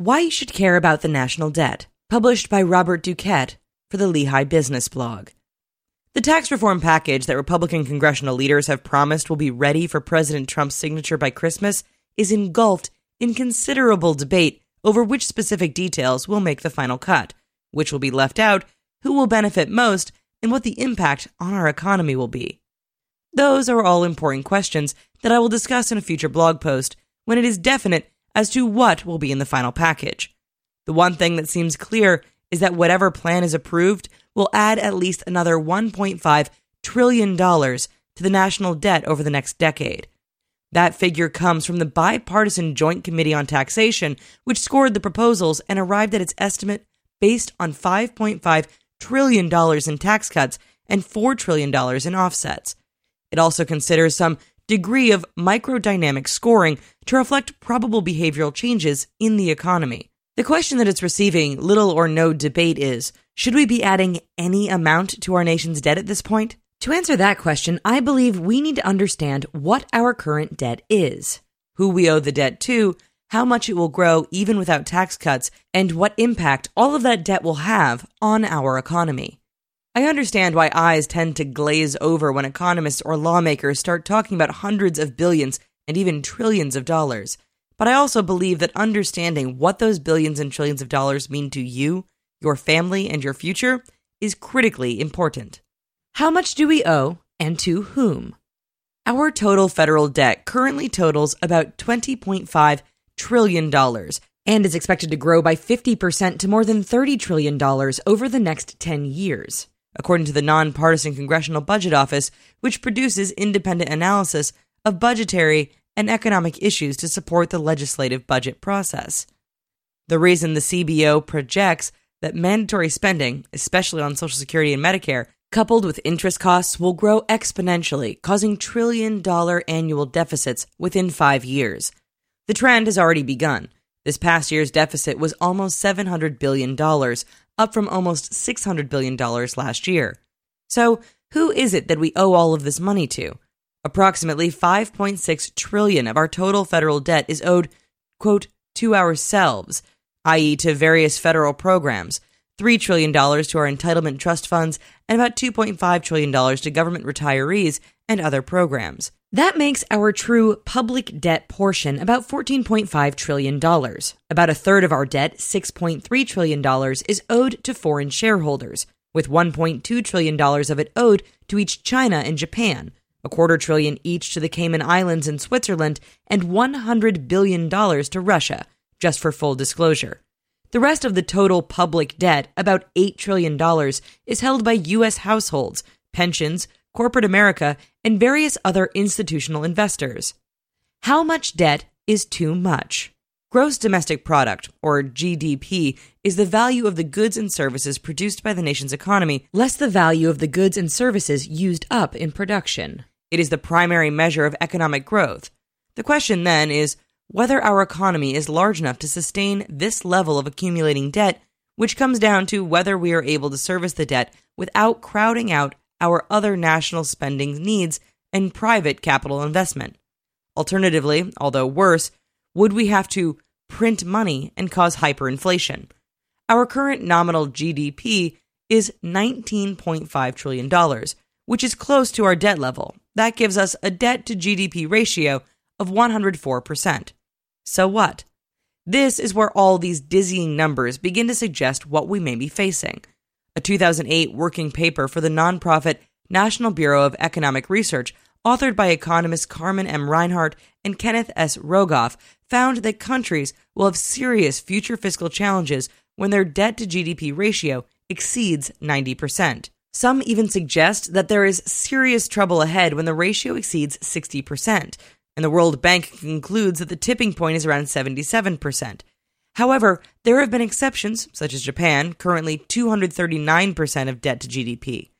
Why You Should Care About the National Debt, published by Robert Duquette for the Lehigh Business blog. The tax reform package that Republican congressional leaders have promised will be ready for President Trump's signature by Christmas is engulfed in considerable debate over which specific details will make the final cut, which will be left out, who will benefit most, and what the impact on our economy will be. Those are all important questions that I will discuss in a future blog post when it is definite as to what will be in the final package. The one thing that seems clear is that whatever plan is approved will add at least another $1.5 trillion to the national debt over the next decade. That figure comes from the bipartisan Joint Committee on Taxation, which scored the proposals and arrived at its estimate based on $5.5 trillion in tax cuts and $4 trillion in offsets. It also considers some degree of microdynamic scoring to reflect probable behavioral changes in the economy. The question that it's receiving little or no debate is should we be adding any amount to our nation's debt at this point? To answer that question, I believe we need to understand what our current debt is, who we owe the debt to, how much it will grow even without tax cuts, and what impact all of that debt will have on our economy. I understand why eyes tend to glaze over when economists or lawmakers start talking about hundreds of billions and even trillions of dollars. But I also believe that understanding what those billions and trillions of dollars mean to you, your family, and your future is critically important. How much do we owe and to whom? Our total federal debt currently totals about $20.5 trillion and is expected to grow by 50% to more than $30 trillion over the next 10 years according to the nonpartisan Congressional Budget Office, which produces independent analysis of budgetary and economic issues to support the legislative budget process. The reason the CBO projects that mandatory spending, especially on Social Security and Medicare, coupled with interest costs, will grow exponentially, causing trillion dollar annual deficits within five years. The trend has already begun. This past year's deficit was almost $700 billion, up from almost $600 billion last year. So, who is it that we owe all of this money to? Approximately 5.6 trillion of our total federal debt is owed, quote, to ourselves, i.e., to various federal programs, $3 trillion to our entitlement trust funds, and about $2.5 trillion to government retirees and other programs. That makes our true public debt portion about $14.5 trillion. About a third of our debt, $6.3 trillion, is owed to foreign shareholders, with $1.2 trillion of it owed to each China and Japan, a quarter trillion each to the Cayman Islands and Switzerland, and $100 billion to Russia, just for full disclosure. The rest of the total public debt, about $8 trillion, is held by U.S. households, pensions, corporate America, and various other institutional investors. How much debt is too much? Gross domestic product, or GDP, is the value of the goods and services produced by the nation's economy, less the value of the goods and services used up in production. It is the primary measure of economic growth. The question then is whether our economy is large enough to sustain this level of accumulating debt, which comes down to whether we are able to service the debt without crowding out our other national spending needs and private capital investment. Alternatively, although worse, would we have to print money and cause hyperinflation? Our current nominal GDP is $19.5 trillion, which is close to our debt level. That gives us a debt to GDP ratio of 104%. So what? This is where all these dizzying numbers begin to suggest what we may be facing a 2008 working paper for the nonprofit National Bureau of Economic Research, authored by economists Carmen M. Reinhart and Kenneth S. Rogoff, found that countries will have serious future fiscal challenges when their debt to GDP ratio exceeds 90%. Some even suggest that there is serious trouble ahead when the ratio exceeds 60%, and the World Bank concludes that the tipping point is around 77%. However, there have been exceptions, such as Japan, currently 239% of debt to GDP.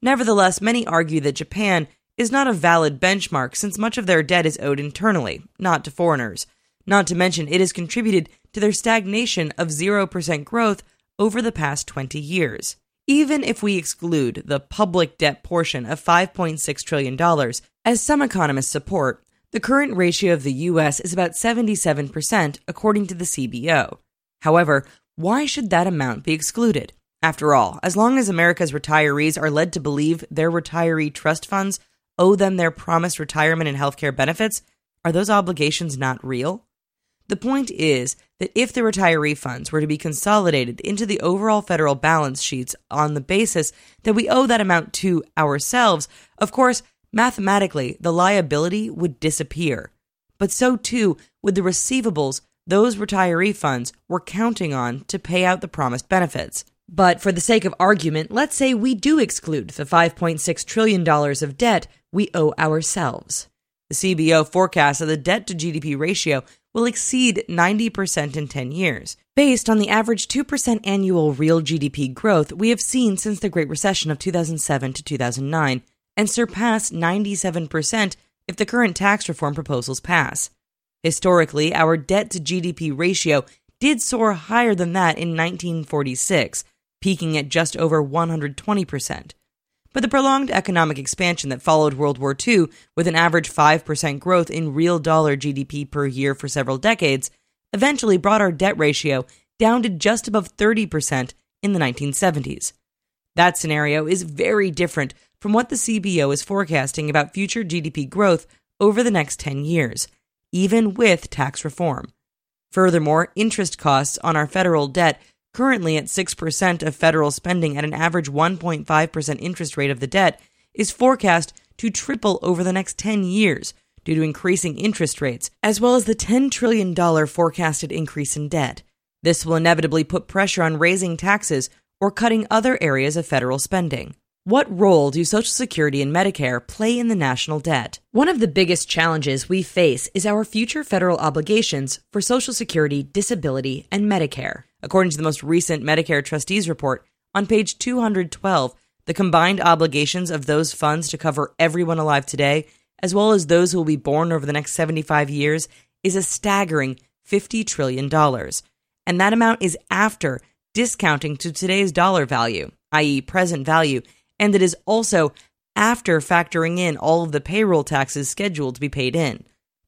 Nevertheless, many argue that Japan is not a valid benchmark since much of their debt is owed internally, not to foreigners. Not to mention, it has contributed to their stagnation of 0% growth over the past 20 years. Even if we exclude the public debt portion of $5.6 trillion, as some economists support, the current ratio of the US is about 77%, according to the CBO. However, why should that amount be excluded? After all, as long as America's retirees are led to believe their retiree trust funds owe them their promised retirement and healthcare benefits, are those obligations not real? The point is that if the retiree funds were to be consolidated into the overall federal balance sheets on the basis that we owe that amount to ourselves, of course, mathematically, the liability would disappear. But so too would the receivables those retiree funds were counting on to pay out the promised benefits. But for the sake of argument, let's say we do exclude the $5.6 trillion of debt we owe ourselves. The CBO forecasts that the debt to GDP ratio will exceed 90% in 10 years, based on the average 2% annual real GDP growth we have seen since the Great Recession of 2007 to 2009, and surpass 97% if the current tax reform proposals pass. Historically, our debt to GDP ratio did soar higher than that in 1946, peaking at just over 120%. But the prolonged economic expansion that followed World War II, with an average 5% growth in real dollar GDP per year for several decades, eventually brought our debt ratio down to just above 30% in the 1970s. That scenario is very different from what the CBO is forecasting about future GDP growth over the next 10 years, even with tax reform. Furthermore, interest costs on our federal debt currently at 6% of federal spending at an average 1.5% interest rate of the debt, is forecast to triple over the next 10 years due to increasing interest rates, as well as the $10 trillion forecasted increase in debt. This will inevitably put pressure on raising taxes or cutting other areas of federal spending. What role do Social Security and Medicare play in the national debt? One of the biggest challenges we face is our future federal obligations for Social Security, disability, and Medicare. According to the most recent Medicare Trustees Report, on page 212, the combined obligations of those funds to cover everyone alive today, as well as those who will be born over the next 75 years, is a staggering $50 trillion. And that amount is after discounting to today's dollar value, i.e., present value, and it is also after factoring in all of the payroll taxes scheduled to be paid in.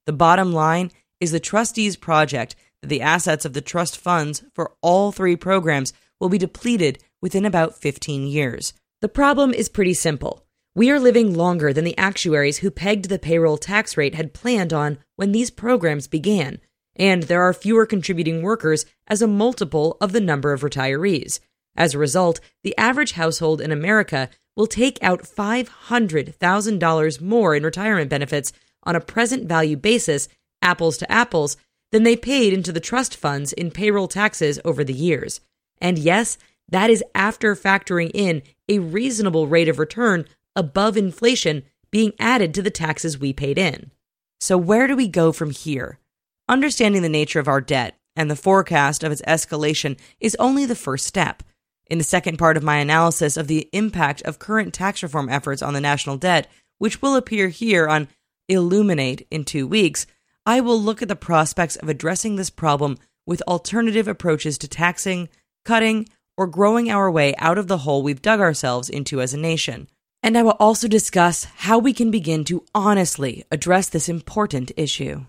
The bottom line is the trustees' project that the assets of the trust funds for all three programs will be depleted within about 15 years. The problem is pretty simple. We are living longer than the actuaries who pegged the payroll tax rate had planned on when these programs began, and there are fewer contributing workers as a multiple of the number of retirees. As a result, the average household in America will take out $500,000 more in retirement benefits on a present value basis, apples to apples, than they paid into the trust funds in payroll taxes over the years. And yes, that is after factoring in a reasonable rate of return above inflation being added to the taxes we paid in. So, where do we go from here? Understanding the nature of our debt and the forecast of its escalation is only the first step. In the second part of my analysis of the impact of current tax reform efforts on the national debt, which will appear here on Illuminate in two weeks, I will look at the prospects of addressing this problem with alternative approaches to taxing, cutting, or growing our way out of the hole we've dug ourselves into as a nation. And I will also discuss how we can begin to honestly address this important issue.